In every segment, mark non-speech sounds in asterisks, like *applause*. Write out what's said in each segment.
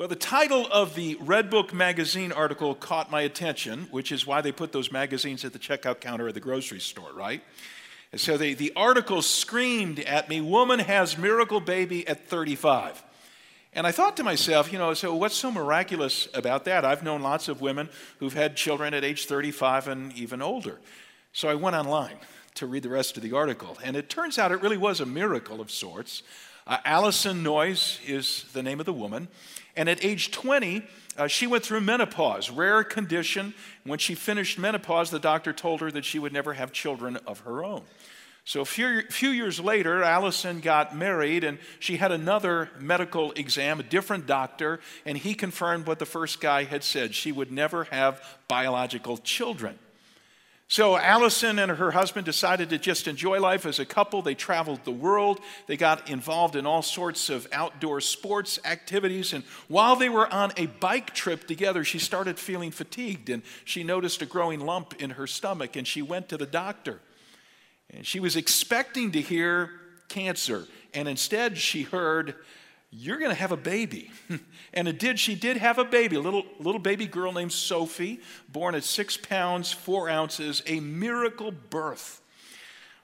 Well, the title of the Redbook magazine article caught my attention, which is why they put those magazines at the checkout counter at the grocery store, right? And so the, the article screamed at me, Woman has miracle baby at 35. And I thought to myself, you know, so what's so miraculous about that? I've known lots of women who've had children at age 35 and even older. So I went online to read the rest of the article. And it turns out it really was a miracle of sorts. Uh, Allison Noyes is the name of the woman. And at age 20, uh, she went through menopause, rare condition. When she finished menopause, the doctor told her that she would never have children of her own. So, a few, few years later, Allison got married and she had another medical exam, a different doctor, and he confirmed what the first guy had said she would never have biological children. So Allison and her husband decided to just enjoy life as a couple. They traveled the world. They got involved in all sorts of outdoor sports activities. And while they were on a bike trip together, she started feeling fatigued and she noticed a growing lump in her stomach and she went to the doctor. And she was expecting to hear cancer. And instead, she heard, You're going to have a baby. *laughs* and it did. She did have a baby, a little, little baby girl named Sophie, born at six pounds, four ounces, a miracle birth.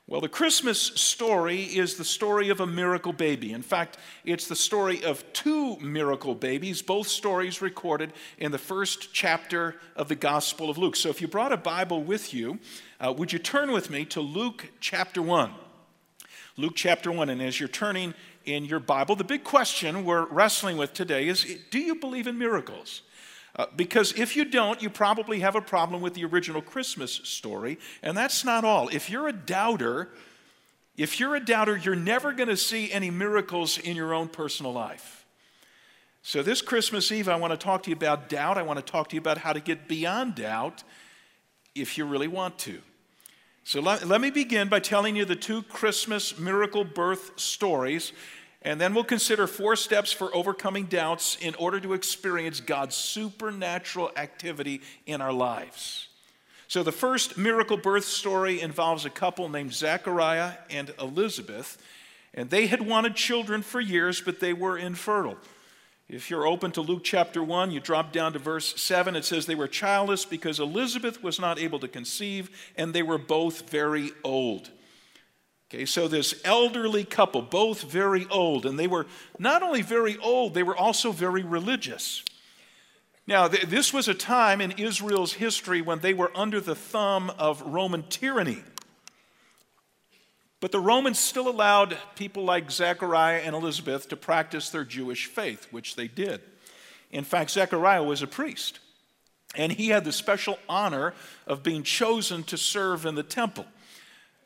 Well, the Christmas story is the story of a miracle baby. In fact, it's the story of two miracle babies, both stories recorded in the first chapter of the Gospel of Luke. So if you brought a Bible with you, uh, would you turn with me to Luke chapter 1? Luke chapter 1. And as you're turning in your Bible, the big question we're wrestling with today is do you believe in miracles? Uh, because if you don't, you probably have a problem with the original Christmas story. And that's not all. If you're a doubter, if you're a doubter, you're never going to see any miracles in your own personal life. So, this Christmas Eve, I want to talk to you about doubt. I want to talk to you about how to get beyond doubt if you really want to. So let, let, me begin by telling you the two Christmas miracle birth stories, and then we'll consider four steps for overcoming doubts in order to experience God's supernatural activity in our lives. So, the first miracle birth story involves a couple named Zechariah and Elizabeth, and they had wanted children for years, but they were infertile. If you're open to Luke chapter 1, you drop down to verse 7. It says, They were childless because Elizabeth was not able to conceive, and they were both very old. Okay, so this elderly couple, both very old, and they were not only very old, they were also very religious. Now, th- this was a time in Israel's history when they were under the thumb of Roman tyranny. But the Romans still allowed people like Zechariah and Elizabeth to practice their Jewish faith, which they did. In fact, Zechariah was a priest, and he had the special honor of being chosen to serve in the temple.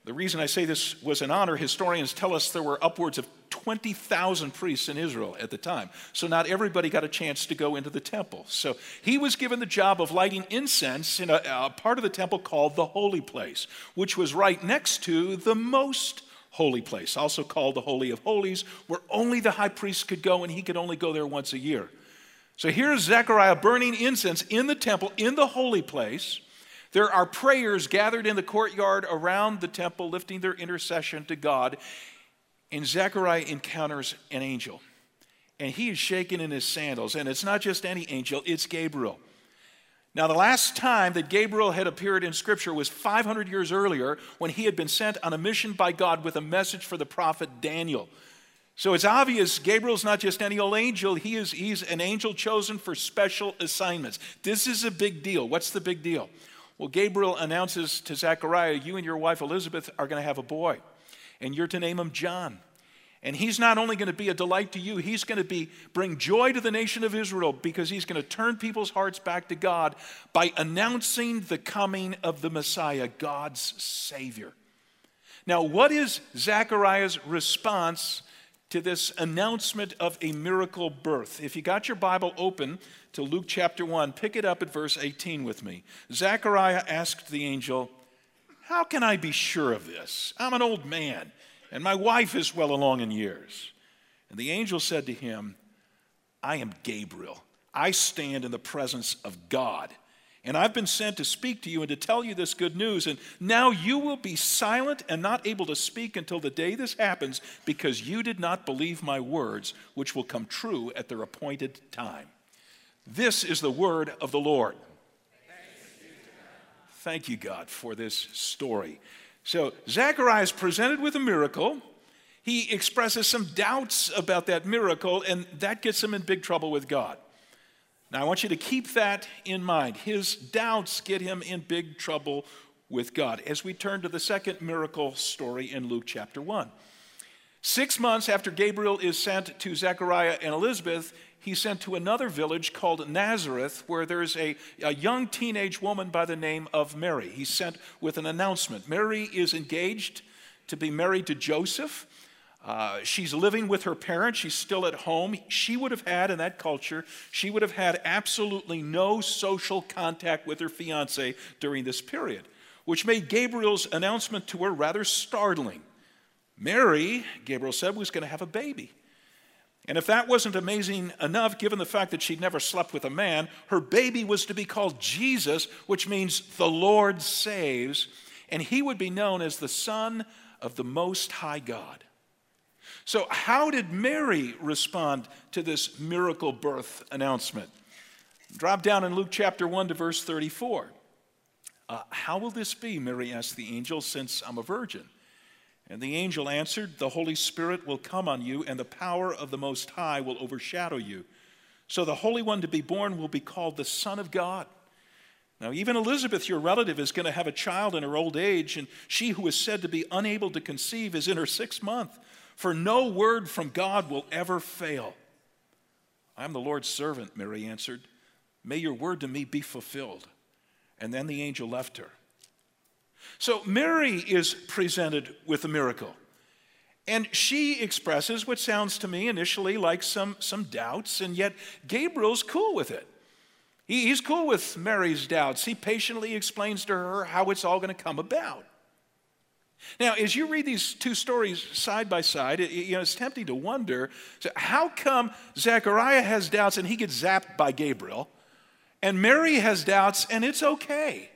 The reason I say this was an honor, historians tell us there were upwards of 20,000 priests in Israel at the time. So not everybody got a chance to go into the temple. So he was given the job of lighting incense in a, a part of the temple called the holy place, which was right next to the most holy place, also called the Holy of Holies, where only the high priest could go and he could only go there once a year. So here's Zechariah burning incense in the temple, in the holy place. There are prayers gathered in the courtyard around the temple, lifting their intercession to God. And Zechariah encounters an angel. And he is shaking in his sandals. And it's not just any angel, it's Gabriel. Now, the last time that Gabriel had appeared in Scripture was 500 years earlier when he had been sent on a mission by God with a message for the prophet Daniel. So it's obvious Gabriel's not just any old angel, he is, he's an angel chosen for special assignments. This is a big deal. What's the big deal? Well, Gabriel announces to Zechariah, You and your wife Elizabeth are going to have a boy, and you're to name him John. And he's not only going to be a delight to you, he's going to be bring joy to the nation of Israel because he's going to turn people's hearts back to God by announcing the coming of the Messiah, God's Savior. Now, what is Zechariah's response to this announcement of a miracle birth? If you got your Bible open to Luke chapter 1. Pick it up at verse 18 with me. Zechariah asked the angel, How can I be sure of this? I'm an old man, and my wife is well along in years. And the angel said to him, I am Gabriel. I stand in the presence of God. And I've been sent to speak to you and to tell you this good news. And now you will be silent and not able to speak until the day this happens because you did not believe my words, which will come true at their appointed time. This is the word of the Lord. Thank you, God, for this story. So, Zechariah is presented with a miracle. He expresses some doubts about that miracle, and that gets him in big trouble with God. Now, I want you to keep that in mind. His doubts get him in big trouble with God as we turn to the second miracle story in Luke chapter 1. Six months after Gabriel is sent to Zechariah and Elizabeth, he's sent to another village called Nazareth, where there's a, a young teenage woman by the name of Mary. He's sent with an announcement. Mary is engaged to be married to Joseph. Uh, she's living with her parents. She's still at home. She would have had, in that culture, she would have had absolutely no social contact with her fiance during this period, which made Gabriel's announcement to her rather startling. Mary, Gabriel said, was going to have a baby. And if that wasn't amazing enough, given the fact that she'd never slept with a man, her baby was to be called Jesus, which means the Lord saves, and he would be known as the Son of the Most High God. So, how did Mary respond to this miracle birth announcement? Drop down in Luke chapter 1 to verse 34. Uh, how will this be, Mary asked the angel, since I'm a virgin? And the angel answered, The Holy Spirit will come on you, and the power of the Most High will overshadow you. So the Holy One to be born will be called the Son of God. Now, even Elizabeth, your relative, is going to have a child in her old age, and she who is said to be unable to conceive is in her sixth month for no word from God will ever fail. I am the Lord's servant, Mary answered. May your word to me be fulfilled. And then the angel left her. So Mary is presented with a miracle. And she expresses what sounds to me initially like some, some doubts, and yet Gabriel's cool with it. He, he's cool with Mary's doubts. He patiently explains to her how it's all going to come about. Now, as you read these two stories side by side, it, you know, it's tempting to wonder so how come Zechariah has doubts and he gets zapped by Gabriel, and Mary has doubts and it's okay?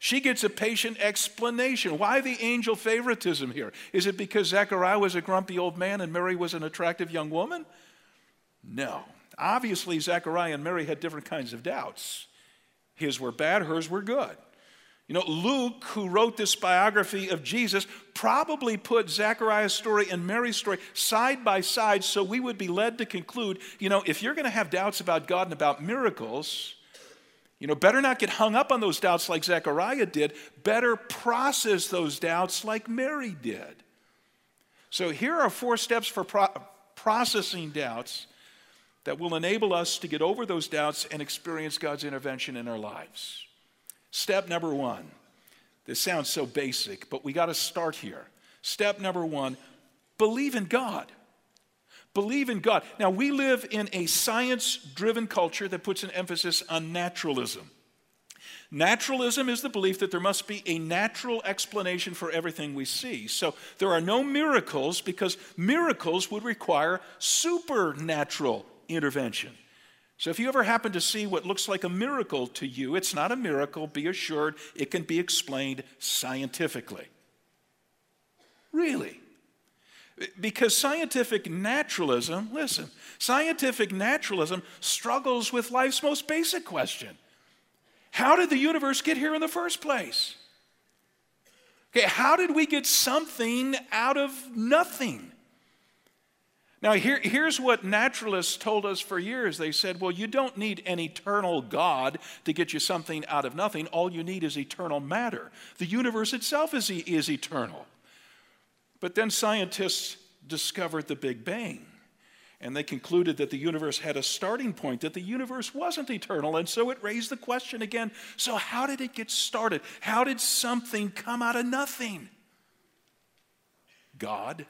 She gets a patient explanation. Why the angel favoritism here? Is it because Zechariah was a grumpy old man and Mary was an attractive young woman? No. Obviously, Zechariah and Mary had different kinds of doubts. His were bad, hers were good. You know, Luke, who wrote this biography of Jesus, probably put Zechariah's story and Mary's story side by side so we would be led to conclude, you know, if you're going to have doubts about God and about miracles, you know, better not get hung up on those doubts like Zechariah did. Better process those doubts like Mary did. So here are four steps for pro- processing doubts that will enable us to get over those doubts and experience God's intervention in our lives. Step number one. This sounds so basic, but we got to start here. Step number one believe in God. Believe in God. Now, we live in a science driven culture that puts an emphasis on naturalism. Naturalism is the belief that there must be a natural explanation for everything we see. So there are no miracles because miracles would require supernatural intervention. So if you ever happen to see what looks like a miracle to you, it's not a miracle. Be assured it can be explained scientifically. Really. Because scientific naturalism, listen, scientific naturalism struggles with life's most basic question How did the universe get here in the first place? Okay, how did we get something out of nothing? Now, here, here's what naturalists told us for years. They said, well, you don't need an eternal God to get you something out of nothing. All you need is eternal matter. The universe itself is, is eternal. But then scientists discovered the Big Bang. And they concluded that the universe had a starting point, that the universe wasn't eternal. And so it raised the question again so, how did it get started? How did something come out of nothing? God.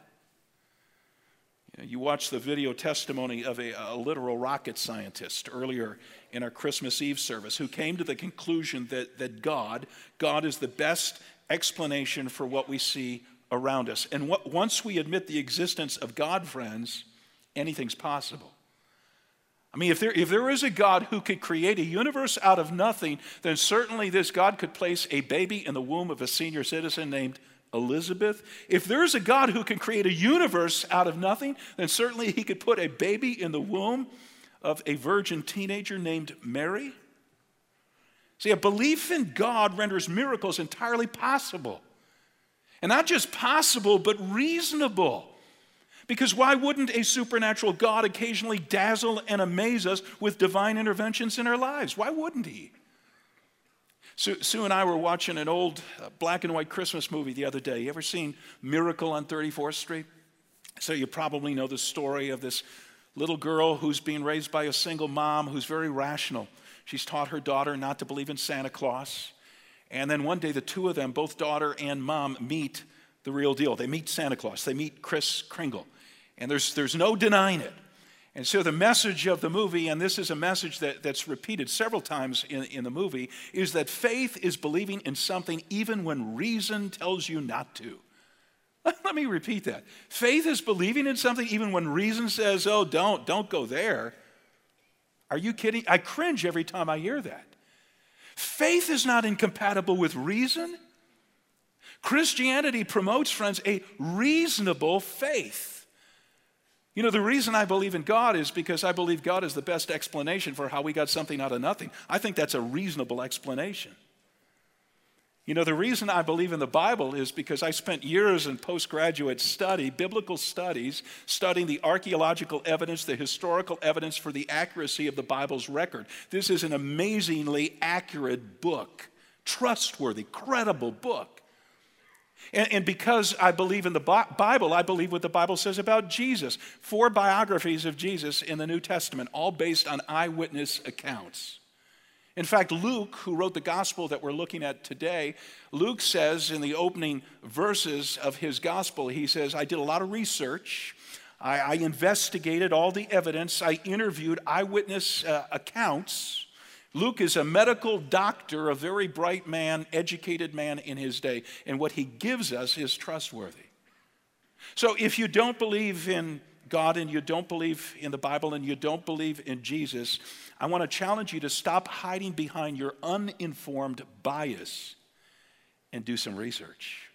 You watched the video testimony of a, a, literal rocket scientist earlier in our Christmas Eve service who came to the conclusion that, that God, God is the best explanation for what we see around us. And what, once we admit the existence of God, friends, anything's possible. I mean, if there, if there is a God who could create a universe out of nothing, then certainly this God could place a baby in the womb of a senior citizen named Elizabeth. If there's a God who can create a universe out of nothing, then certainly he could put a baby in the womb of a virgin teenager named Mary? See, a belief in God renders miracles entirely possible. And not just possible, but reasonable. Because why wouldn't a supernatural God occasionally dazzle and amaze us with divine interventions in our lives? Why wouldn't He? Sue, Sue and I were watching an old uh, black and white Christmas movie the other day. You ever seen Miracle on 34th Street? So you probably know the story of this little girl who's being raised by a single mom who's very rational. She's taught her daughter not to believe in Santa Claus. And then one day, the two of them, both daughter and mom, meet the real deal. They meet Santa Claus, they meet Kris Kringle. And there's, there's no denying it. And so, the message of the movie, and this is a message that, that's repeated several times in, in the movie, is that faith is believing in something even when reason tells you not to. *laughs* Let me repeat that. Faith is believing in something even when reason says, oh, don't, don't go there. Are you kidding? I cringe every time I hear that. Faith is not incompatible with reason. Christianity promotes, friends, a reasonable faith. You know, the reason I believe in God is because I believe God is the best explanation for how we got something out of nothing. I think that's a reasonable explanation. You know, the reason I believe in the Bible is because I spent years in postgraduate study, biblical studies, studying the archaeological evidence, the historical evidence for the accuracy of the Bible's record. This is an amazingly accurate book, trustworthy, credible book. And, and, because I believe in the Bible, I believe what the Bible says about Jesus. Four biographies of Jesus in the New Testament, all based on eyewitness accounts. In fact, Luke, who wrote the gospel that we're looking at today, Luke says in the opening verses of his gospel, he says, I did a lot of research. I, I investigated all the evidence. I interviewed eyewitness uh, accounts. Luke is a medical doctor, a very bright man, educated man in his day, and what he gives us is trustworthy. So if you don't believe in God and you don't believe in the Bible and you don't believe in Jesus, I want to challenge you to stop hiding behind your uninformed bias and do some research.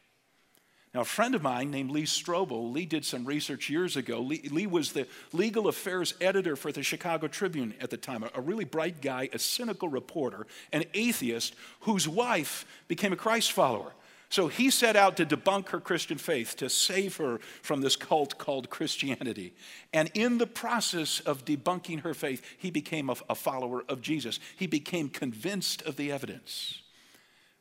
Now, a friend of mine named Lee Strobel, Lee did some research years ago. Lee, Lee, was the legal affairs editor for the Chicago Tribune at the time, a, really bright guy, a cynical reporter, an atheist whose wife became a Christ follower. So he set out to debunk her Christian faith, to save her from this cult called Christianity. And in the process of debunking her faith, he became a, a, follower of Jesus. He became convinced of the evidence.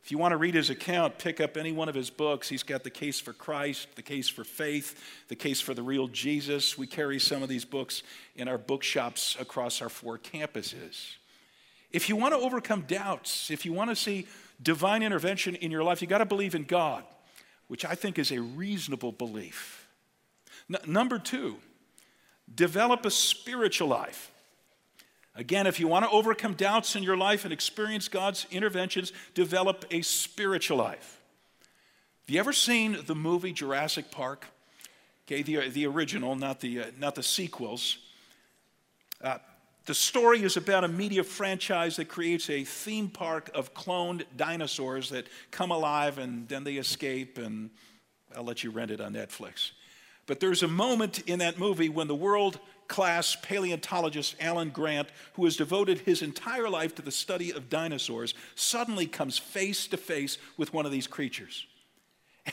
If you want to read his account, pick up any one of his books. He's got The Case for Christ, The Case for Faith, The Case for the Real Jesus. We carry some of these books in our bookshops across our four campuses. If you want to overcome doubts, if you want to see divine intervention in your life, you got to believe in God, which I think is a reasonable belief. N- number two, develop a spiritual life. Again, if you want to overcome doubts in your life and experience God's interventions, develop a spiritual life. Have you ever seen the movie Jurassic Park? Okay, the, the original, not the, uh, not the sequels. Uh, the story is about a media franchise that creates a theme park of cloned dinosaurs that come alive and then they escape, and I'll let you rent it on Netflix. But there's a moment in that movie when the world class paleontologist Alan Grant, who has devoted his entire life to the study of dinosaurs, suddenly comes face to face with one of these creatures.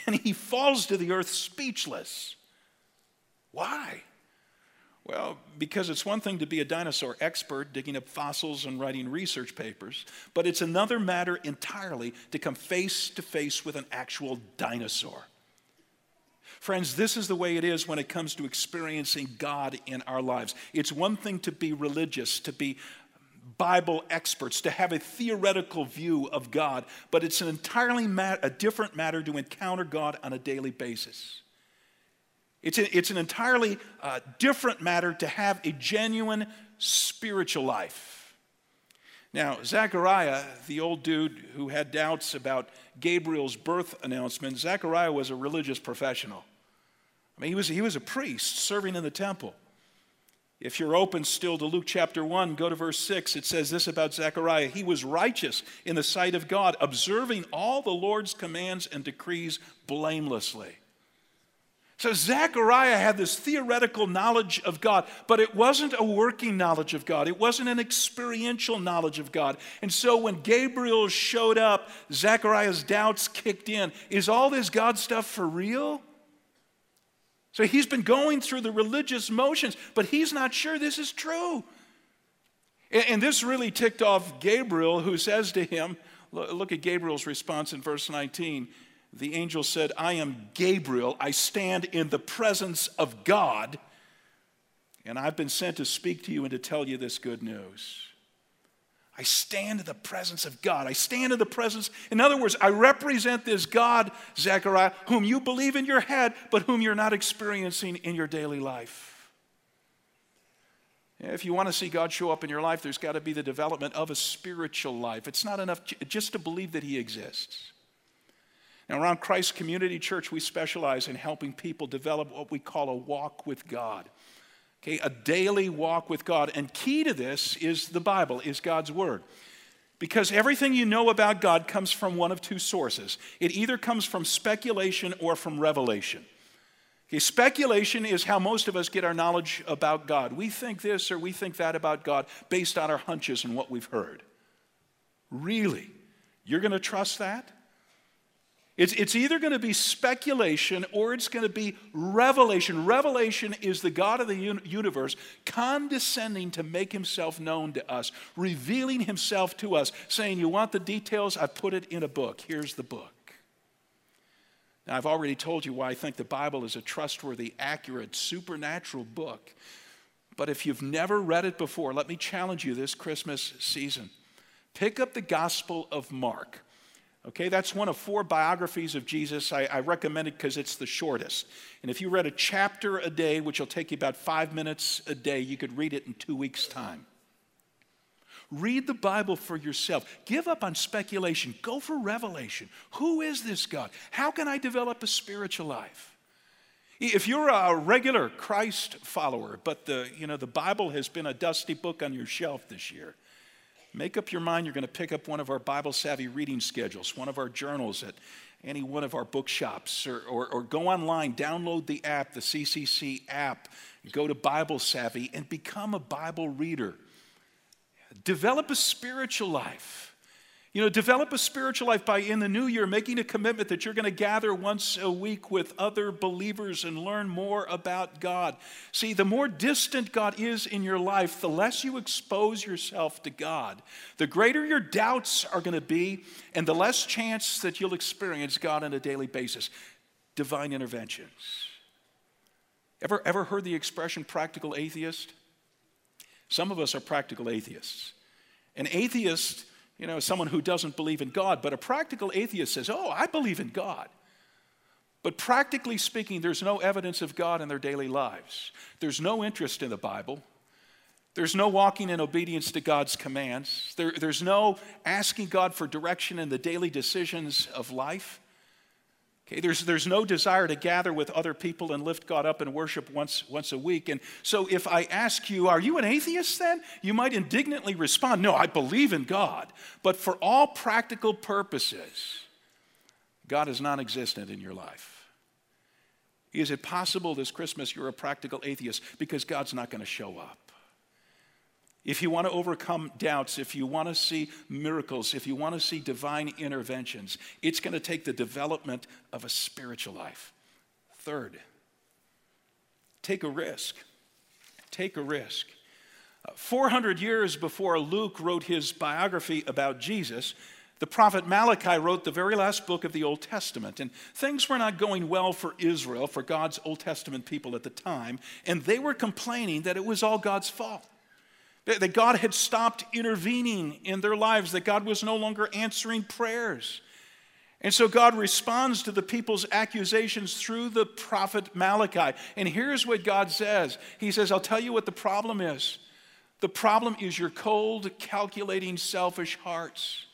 And he falls to the earth speechless. Why? Well, because it's one thing to be a dinosaur expert, digging up fossils and writing research papers, but it's another matter entirely to come face to face with an actual dinosaur. Friends, this is the way it is when it comes to experiencing God in our lives. It's one thing to be religious, to be Bible experts, to have a theoretical view of God, but it's an entirely mat- a different matter to encounter God on a daily basis. It's, a, it's an entirely uh, different matter to have a genuine spiritual life. Now, Zechariah, the old dude who had doubts about Gabriel's birth announcement, Zechariah was a religious professional. I mean, he was, he was a priest serving in the temple. If you're open still to Luke chapter 1, go to verse 6. It says this about Zechariah He was righteous in the sight of God, observing all the Lord's commands and decrees blamelessly. So Zechariah had this theoretical knowledge of God, but it wasn't a working knowledge of God. It wasn't an experiential knowledge of God. And so when Gabriel showed up, Zechariah's doubts kicked in. Is all this God stuff for real? So he's been going through the religious motions, but he's not sure this is true. And this really ticked off Gabriel, who says to him, Look at Gabriel's response in verse 19 the angel said, I am Gabriel. I stand in the presence of God, and I've been sent to speak to you and to tell you this good news. I stand in the presence of God. I stand in the presence, in other words, I represent this God, Zechariah, whom you believe in your head, but whom you're not experiencing in your daily life. If you want to see God show up in your life, there's got to be the development of a spiritual life. It's not enough just to believe that He exists. Now, around Christ Community Church, we specialize in helping people develop what we call a walk with God. Okay, a daily walk with God. And key to this is the Bible, is God's Word. Because everything you know about God comes from one of two sources. It either comes from speculation or from revelation. Okay, speculation is how most of us get our knowledge about God. We think this or we think that about God based on our hunches and what we've heard. Really? You're going to trust that? It's, it's either going to be speculation or it's going to be revelation. Revelation is the God of the universe condescending to make himself known to us, revealing himself to us, saying, You want the details? I put it in a book. Here's the book. Now, I've already told you why I think the Bible is a trustworthy, accurate, supernatural book. But if you've never read it before, let me challenge you this Christmas season. Pick up the Gospel of Mark. Okay, that's one of four biographies of Jesus. I, I recommend it because it's the shortest. And if you read a chapter a day, which will take you about five minutes a day, you could read it in two weeks' time. Read the Bible for yourself. Give up on speculation. Go for revelation. Who is this God? How can I develop a spiritual life? If you're a regular Christ follower, but the, you know, the Bible has been a dusty book on your shelf this year, Make up your mind you're going to pick up one of our Bible savvy reading schedules, one of our journals at any one of our bookshops, or, or, or go online, download the app, the CCC app, go to Bible Savvy and become a Bible reader. Develop a spiritual life. You know, develop a spiritual life by in the new year making a commitment that you're going to gather once a week with other believers and learn more about God. See, the more distant God is in your life, the less you expose yourself to God, the greater your doubts are going to be, and the less chance that you'll experience God on a daily basis. Divine interventions. Ever, ever heard the expression practical atheist? Some of us are practical atheists. An atheist you know, someone who doesn't believe in God. But a practical atheist says, Oh, I believe in God. But practically speaking, there's no evidence of God in their daily lives. There's no interest in the Bible. There's no walking in obedience to God's commands. There, there's no asking God for direction in the daily decisions of life. Okay, there's, there's no desire to gather with other people and lift God up and worship once, once a week. And so if I ask you, are you an atheist then? You might indignantly respond, no, I believe in God. But for all practical purposes, God is non existent in your life. Is it possible this Christmas you're a practical atheist because God's not going to show up? If you want to overcome doubts, if you want to see miracles, if you want to see divine interventions, it's going to take the development of a spiritual life. Third, take a risk. Take a risk. Uh, 400 years before Luke wrote his biography about Jesus, the prophet Malachi wrote the very last book of the Old Testament, and things were not going well for Israel, for God's Old Testament people at the time, and they were complaining that it was all God's fault. That God had stopped intervening in their lives, that God was no longer answering prayers. And so God responds to the people's accusations through the prophet Malachi. And here's what God says He says, I'll tell you what the problem is. The problem is your cold, calculating, selfish hearts.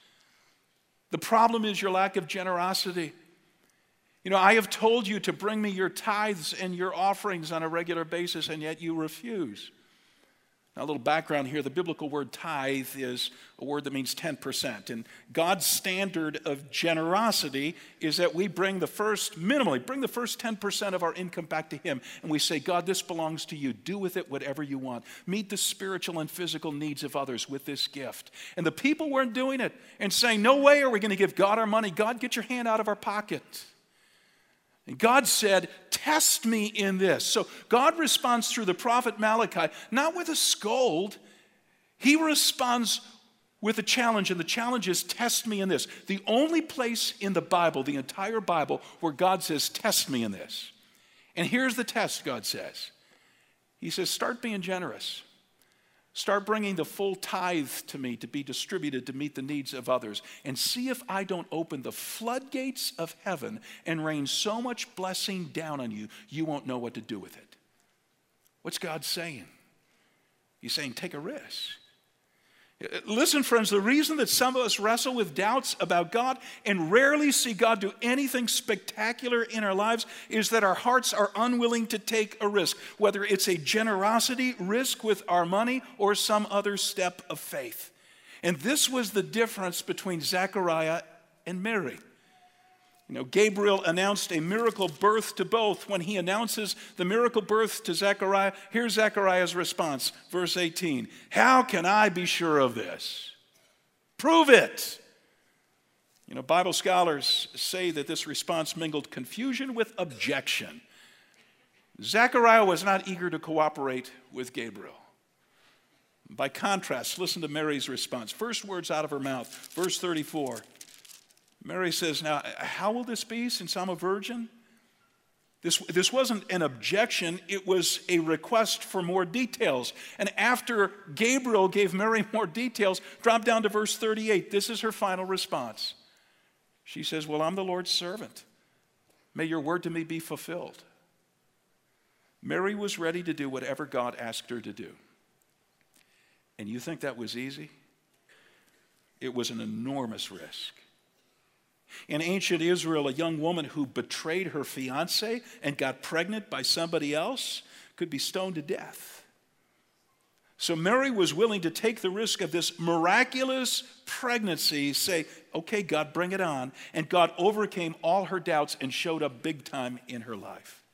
The problem is your lack of generosity. You know, I have told you to bring me your tithes and your offerings on a regular basis, and yet you refuse. Now, a little background here the biblical word tithe is a word that means 10%. And God's standard of generosity is that we bring the first, minimally, bring the first 10% of our income back to Him. And we say, God, this belongs to you. Do with it whatever you want. Meet the spiritual and physical needs of others with this gift. And the people weren't doing it and saying, No way are we going to give God our money. God, get your hand out of our pocket. And God said, Test me in this. So God responds through the prophet Malachi, not with a scold, he responds with a challenge, and the challenge is test me in this. The only place in the Bible, the entire Bible, where God says, Test me in this. And here's the test, God says. He says, Start being generous. Start bringing the full tithe to me to be distributed to meet the needs of others. And see if I don't open the floodgates of heaven and rain so much blessing down on you, you won't know what to do with it. What's God saying? He's saying, take a risk. Listen, friends, the reason that some of us wrestle with doubts about God and rarely see God do anything spectacular in our lives is that our hearts are unwilling to take a risk, whether it's a generosity risk with our money or some other step of faith. And this was the difference between Zechariah and Mary. You know, Gabriel announced a miracle birth to both. When he announces the miracle birth to Zechariah, here's Zechariah's response, verse 18 How can I be sure of this? Prove it. You know, Bible scholars say that this response mingled confusion with objection. Zechariah was not eager to cooperate with Gabriel. By contrast, listen to Mary's response. First words out of her mouth, verse 34. Mary says, Now, how will this be since I'm a virgin? This, this wasn't an objection, it was a request for more details. And after Gabriel gave Mary *laughs* more details, drop down to verse 38. This is her final response. She says, Well, I'm the Lord's servant. May your word to me be fulfilled. Mary was ready to do whatever God asked her to do. And you think that was easy? It was an enormous risk. In ancient Israel, a young woman who betrayed her fiance and got pregnant by somebody else could be stoned to death. So Mary was willing to take the risk of this miraculous pregnancy, say, okay, God, bring it on. And God overcame all her doubts and showed up big time in her life.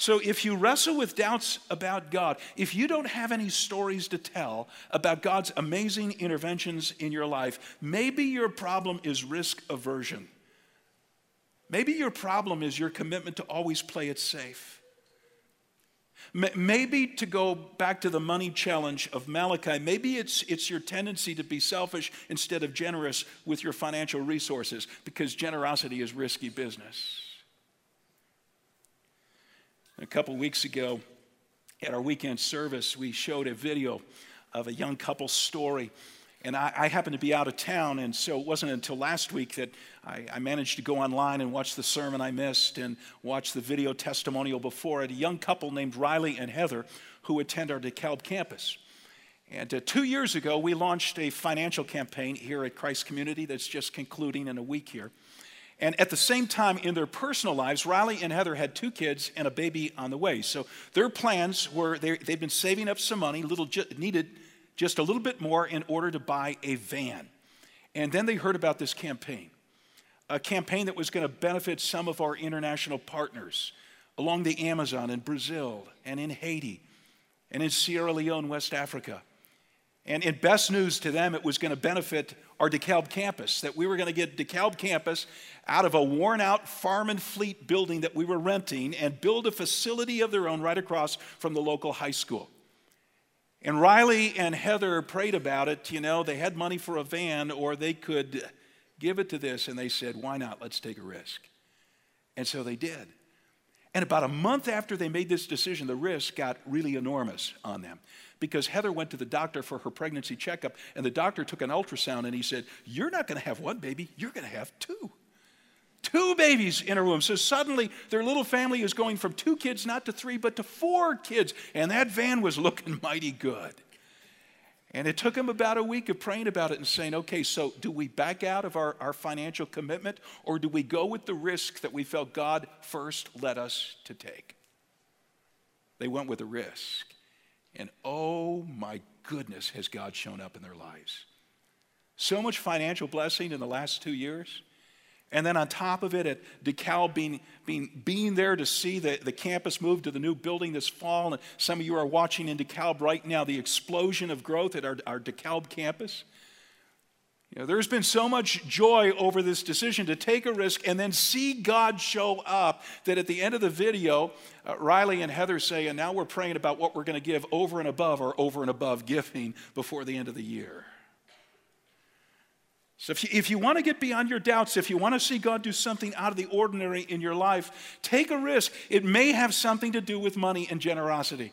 So if you wrestle with doubts about God, if you don't have any stories to tell about God's amazing interventions in your life, maybe your problem is risk aversion. Maybe your problem is your commitment to always play it safe. Maybe to go back to the money challenge of Malachi, maybe it's, it's your tendency to be selfish instead of generous with your financial resources because generosity is risky business. A couple weeks ago, at our weekend service, we showed a video of a young couple's story. And I, I, happened to be out of town, and so it wasn't until last week that I, I, managed to go online and watch the sermon I missed and watch the video testimonial before it. A young couple named Riley and Heather who attend our DeKalb campus. And uh, two years ago, we launched a financial campaign here at Christ Community that's just concluding in a week here. And at the same time, in their personal lives, Riley and Heather had two kids and a baby on the way. So their plans were they'd been saving up some money, little ju- needed just a little bit more in order to buy a van. And then they heard about this campaign, a campaign that was going to benefit some of our international partners along the Amazon in Brazil and in Haiti and in Sierra Leone, West Africa. And in best news to them, it was going to benefit our DeKalb campus, that we were going to get DeKalb campus out of a worn out farm and fleet building that we were renting and build a facility of their own right across from the local high school. And Riley and Heather prayed about it. You know, they had money for a van or they could give it to this. And they said, why not? Let's take a risk. And so they did. And about a month after they made this decision, the risk got really enormous on them because Heather went to the doctor for her pregnancy checkup, and the doctor took an ultrasound and he said, You're not going to have one baby, you're going to have two. Two babies in a room. So suddenly their little family is going from two kids, not to three, but to four kids. And that van was looking *laughs* mighty good. And it took them about a week of praying about it and saying, okay, so do we back out of our, our financial commitment or do we go with the risk that we felt God first led us to take? They went with the risk. And oh my goodness, has God shown up in their lives. So much financial blessing in the last two years. And then on top of it, at DeKalb, being, being, being there to see the, the campus move to the new building this fall. And some of you are watching in DeKalb right now the explosion of growth at our, our DeKalb campus. You know, there's been so much joy over this decision to take a risk and then see God show up that at the end of the video, uh, Riley and Heather say, and now we're praying about what we're going to give over and above our over and above giving before the end of the year. So, if you, if you want to get beyond your doubts, if you want to see God do something out of the ordinary in your life, take a risk. It may have something to do with money and generosity.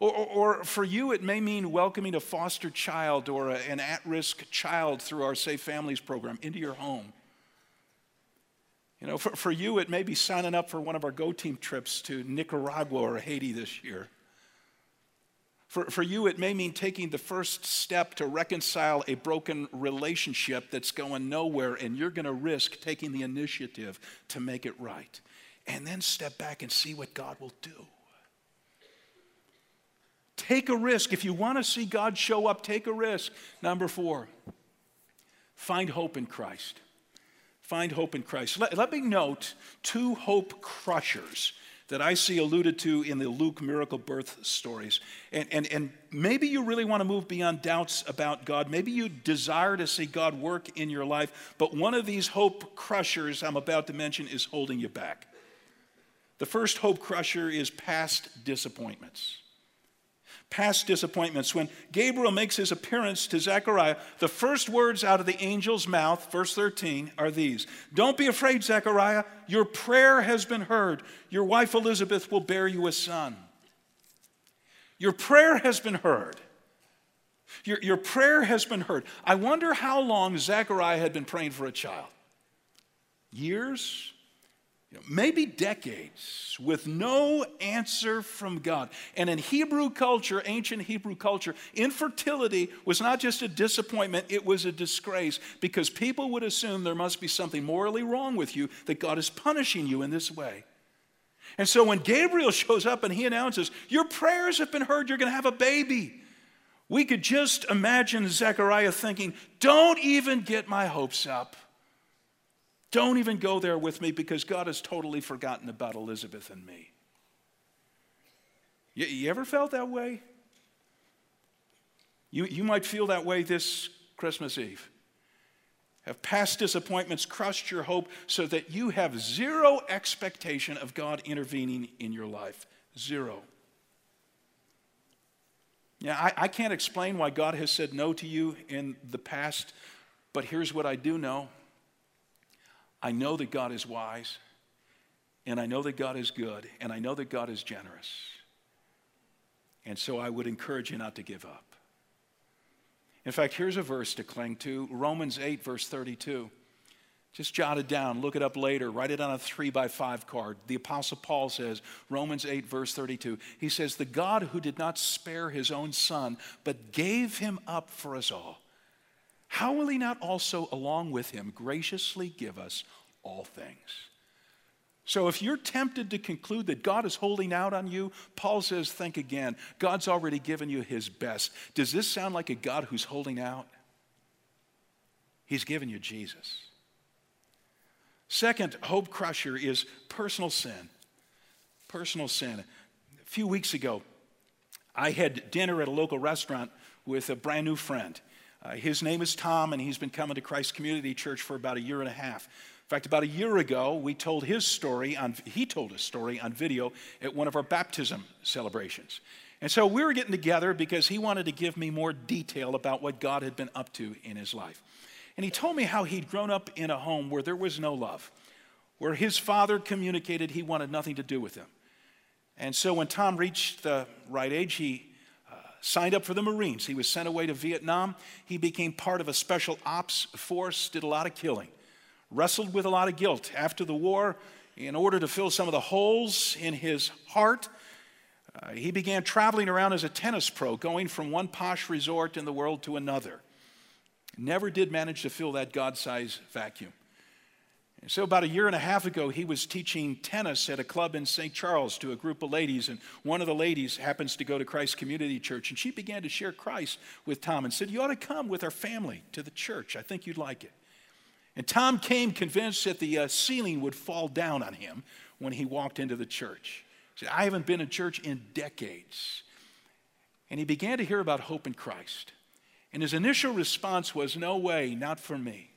Or, or, or for you, it may mean welcoming a foster child or a, an at risk child through our Safe Families program into your home. You know, for, for you, it may be signing up for one of our Go Team trips to Nicaragua or Haiti this year. For, for you, it may mean taking the first step to reconcile a broken relationship that's going nowhere, and you're going to risk taking the initiative to make it right. And then step back and see what God will do. Take a risk. If you want to see God show up, take a risk. Number four, find hope in Christ. Find hope in Christ. Let, let me note two hope crushers that I see alluded to in the Luke miracle birth stories. And, and, and maybe you really want to move beyond doubts about God. Maybe you desire to see God work in your life, but one of these hope crushers I'm about to mention is holding you back. The first hope crusher is past disappointments past disappointments. When Gabriel makes his appearance to Zechariah, the first words out of the angel's mouth, verse 13, are these Don't be afraid, Zechariah. Your prayer has been heard. Your wife Elizabeth will bear you a son. Your prayer has been heard. Your, your prayer has been heard. I wonder how long Zechariah had been praying for a child. Years? You know, maybe decades with no answer from God. And in Hebrew culture, ancient Hebrew culture, infertility was not just a disappointment, it was a disgrace because people would assume there must be something morally wrong with you, that God is punishing you in this way. And so when Gabriel *laughs* shows up and he announces, Your prayers have been heard, you're going to have a baby. We could just imagine Zechariah thinking, Don't even get my hopes up. Don't even go there with me because God has totally forgotten about Elizabeth and me. You, you ever felt that way? You, you might feel that way this Christmas Eve. Have past disappointments crushed your hope so that you have zero expectation of God intervening in your life? Zero. Yeah, I, I can't explain why God has said no to you in the past, but here's what I do know I know that God is wise, and I know that God is good, and I know that God is generous. And so I would encourage you not to give up. In fact, here's a verse to cling to Romans 8, verse 32. Just jot it down, look it up later, write it on a three by five card. The Apostle Paul says, Romans 8, verse 32, he says, The God who did not spare his own son, but gave him up for us all how will he not also, along with him, graciously give us all things? So, if you're tempted to conclude that God is holding out on you, Paul says, think again. God's already given you his best. Does this sound like a God who's holding out? He's given you Jesus. Second, hope crusher is personal sin. Personal sin. A few weeks ago, I had dinner at a local restaurant with a brand new friend. Uh, his name is Tom, and he's been coming to Christ Community Church for about a year and a half. In fact, about a year ago, we told his story on, he told his story on video at one of our baptism celebrations. And so we were getting together because he wanted to give me more detail about what God had been up to in his life. And he told me how he'd grown up in a home where there was no love, where his father communicated he wanted nothing to do with him. And so when Tom reached the right age, he signed up for the Marines. He was sent away to Vietnam. He became part of a special ops force, did a lot of killing, wrestled with a lot of guilt. After the war, in order to fill some of the holes in his heart, uh, he began traveling around as a tennis pro, going from one posh resort in the world to another. Never did manage to fill that God sized vacuum. So, about a year and a half ago, he was teaching tennis at a club in St. Charles to a group of ladies. And one of the ladies happens to go to Christ Community Church. And she began to share Christ with Tom and said, You ought to come with our family to the church. I think you'd like it. And Tom came convinced that the uh, ceiling would fall down on him when he walked into the church. He said, I haven't been in church in decades. And he began to hear about hope in Christ. And his initial response was, No way, not for me.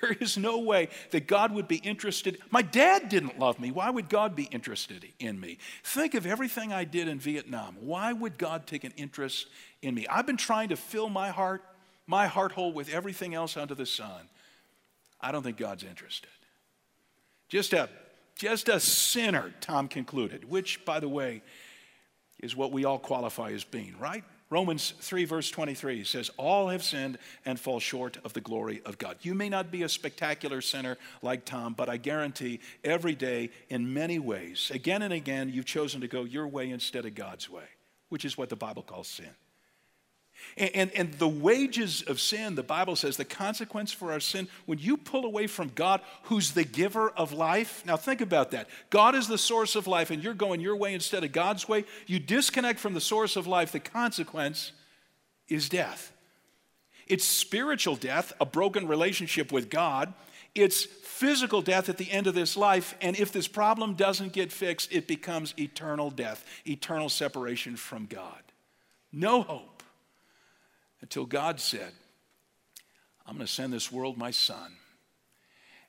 There is no way that God would be interested. My dad didn't love me. Why would God be interested in me? Think of everything I did in Vietnam. Why would God take an interest in me? I've been trying to fill my heart, my heart hole with everything else under the sun. I don't think God's interested. Just a just a sinner, Tom concluded, which, by the way, is what we all qualify as being, right? Romans 3, verse 23 says, All have sinned and fall short of the glory of God. You may not be a spectacular sinner like Tom, but I guarantee every day, in many ways, again and again, you've chosen to go your way instead of God's way, which is what the Bible calls sin. And, and, and, the wages of sin, the Bible says, the consequence for our sin, when you pull away from God, who's the giver of life. Now, think about that. God is the source of life, and you're going your way instead of God's way. You disconnect from the source of life, the consequence is death. It's spiritual death, a broken relationship with God. It's physical death at the end of this life. And if this problem doesn't get fixed, it becomes eternal death, eternal separation from God. No hope until God said, I'm going to send this world my son.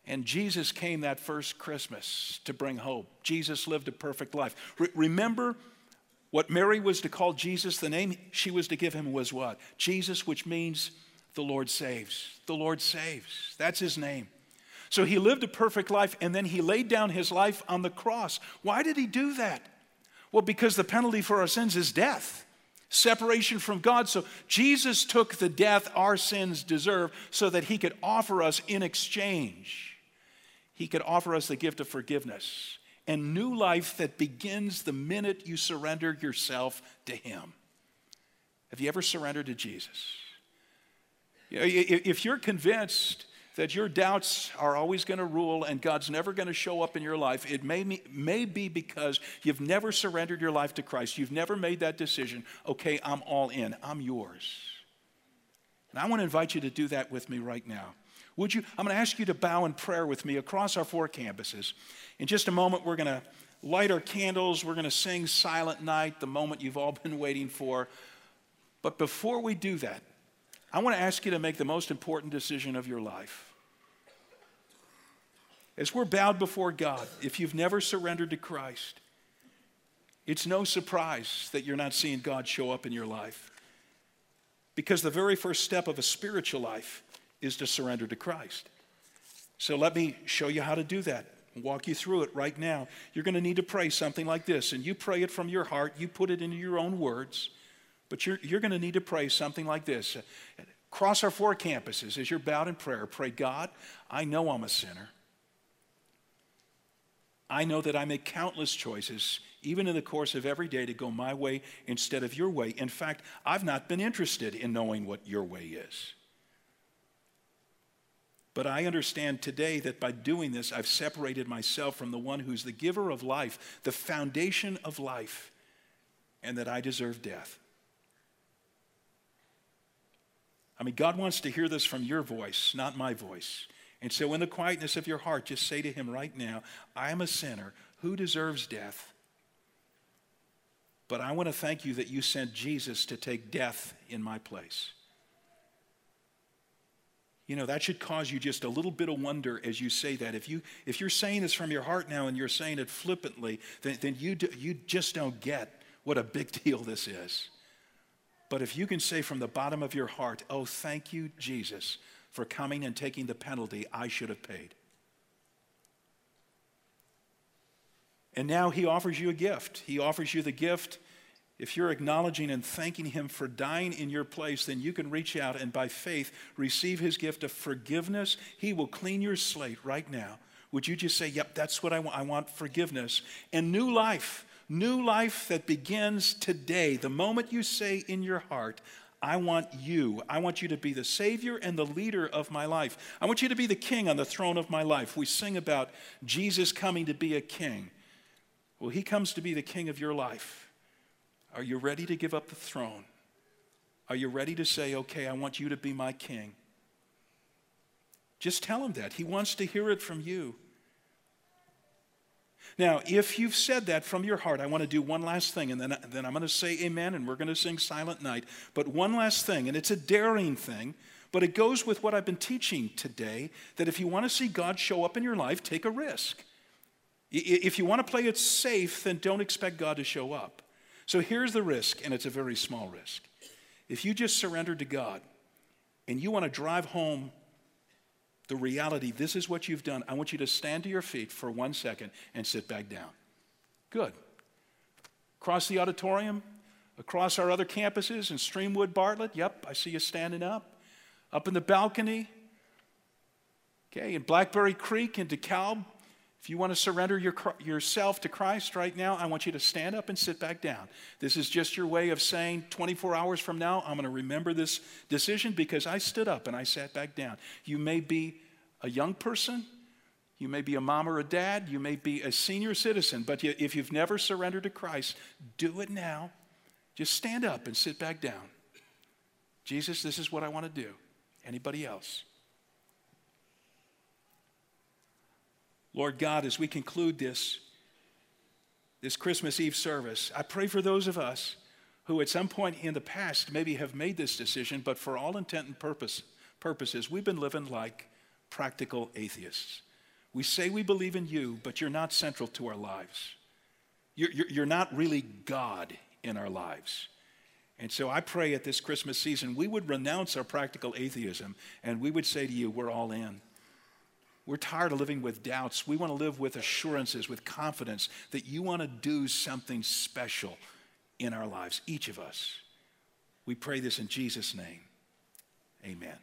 And Jesus came that first Christmas to bring hope. Jesus lived a perfect life. Re- remember what Mary was to call Jesus? The name she was to give him was what? Jesus, which means the Lord saves. The Lord saves. That's his name. So he lived a perfect life and then he laid down his life on the cross. Why did he do that? Well, because the penalty for our sins is death separation from God. So Jesus took the death our sins deserve so that he could offer us in exchange. He could offer us the gift of forgiveness and new life that begins the minute you surrender yourself to him. Have you ever surrendered to Jesus? If you're convinced that your doubts are always going to rule and God's never going to show up in your life, it may, may be because you've never surrendered your life to Christ. You've never made that decision, okay, I'm all in, I'm yours. And I want to invite you to do that with me right now. Would you? I'm going to ask you to bow in prayer with me across our four campuses. In just a moment, we're going to light our candles. We're going to sing Silent Night, the moment you've all been waiting for. But before we do that, I want to ask you to make the most important decision of your life. As we're bowed before God, if you've never surrendered to Christ, it's no surprise that you're not seeing God show up in your life. Because the very first step of a spiritual life is to surrender to Christ. So let me show you how to do that. Walk you through it right now. You're going to need to pray something like this, and you pray it from your heart. You put it into your own words. But you're, you're going to need to pray something like this. Across our four campuses, as you're bowed in prayer, pray, God, I know I'm a sinner. I know that I make countless choices, even in the course of every day, to go my way instead of your way. In fact, I've not been interested in knowing what your way is. But I understand today that by doing this, I've separated myself from the one who's the giver of life, the foundation of life, and that I deserve death. I mean, God wants to hear this from your voice, not my voice. And so, in the quietness of your heart, just say to Him right now, I am a sinner who deserves death. But I want to thank you that you sent Jesus to take death in my place. You know, that should cause you just a little bit of wonder as you say that. If, you, if you're saying this from your heart now and you're saying it flippantly, then, then you, do, you just don't get what a big *laughs* deal this is. But if you can say from the bottom of your heart, oh, thank you, Jesus, for coming and taking the penalty I should have paid. And now he offers you a gift. He offers you the gift. If you're acknowledging and thanking him for dying in your place, then you can reach out and by faith receive his gift of forgiveness. He will clean your slate right now. Would you just say, Yep, that's what I want? I want forgiveness and new life. New life that begins today. The moment you say in your heart, I want you. I want you to be the Savior and the leader of my life. I want you to be the king on the throne of my life. We sing about Jesus coming to be a king. Well, he comes to be the king of your life. Are you ready to give up the throne? Are you ready to say, okay, I want you to be my king? Just tell him that. He wants to hear it from you. Now, if you've said that from your heart, I want to do one last thing, and then, then I'm going to say amen, and we're going to sing Silent Night. But one last thing, and it's a daring thing, but it goes with what I've been teaching today that if you want to see God show up in your life, take a risk. If you want to play it safe, then don't expect God to show up. So here's the risk, and it's a very small risk. If you just surrender to God and you want to drive home the reality, this is what you've done, I want you to stand to your feet for one second and sit back down. Good. Across the auditorium, across our other campuses in Streamwood, Bartlett, yep, I see you standing up. Up in the balcony, okay, in Blackberry Creek in DeKalb, if you want to surrender your, yourself to Christ right now, I want you to stand up and sit back down. This is just your way of saying 24 hours from now, I'm going to remember this decision because I stood up and I sat back down. You may be a young person, you may be a mom or a dad, you may be a senior citizen, but if you've never surrendered to Christ, do it now. Just stand up and sit back down. Jesus, this is what I want to do. Anybody else? Lord God, as we conclude this, this Christmas Eve service, I pray for those of us who at some point in the past maybe have made this decision, but for all intent and purpose, purposes, we've been living like practical atheists. We say we believe in you, but you're not central to our lives. You're, you're, you're not really God in our lives. And so I pray at this Christmas season we would renounce our practical atheism and we would say to you, we're all in. We're tired of living with doubts. We want to live with assurances, with confidence that you want to do something special in our lives, each of us. We pray this in Jesus' name. Amen.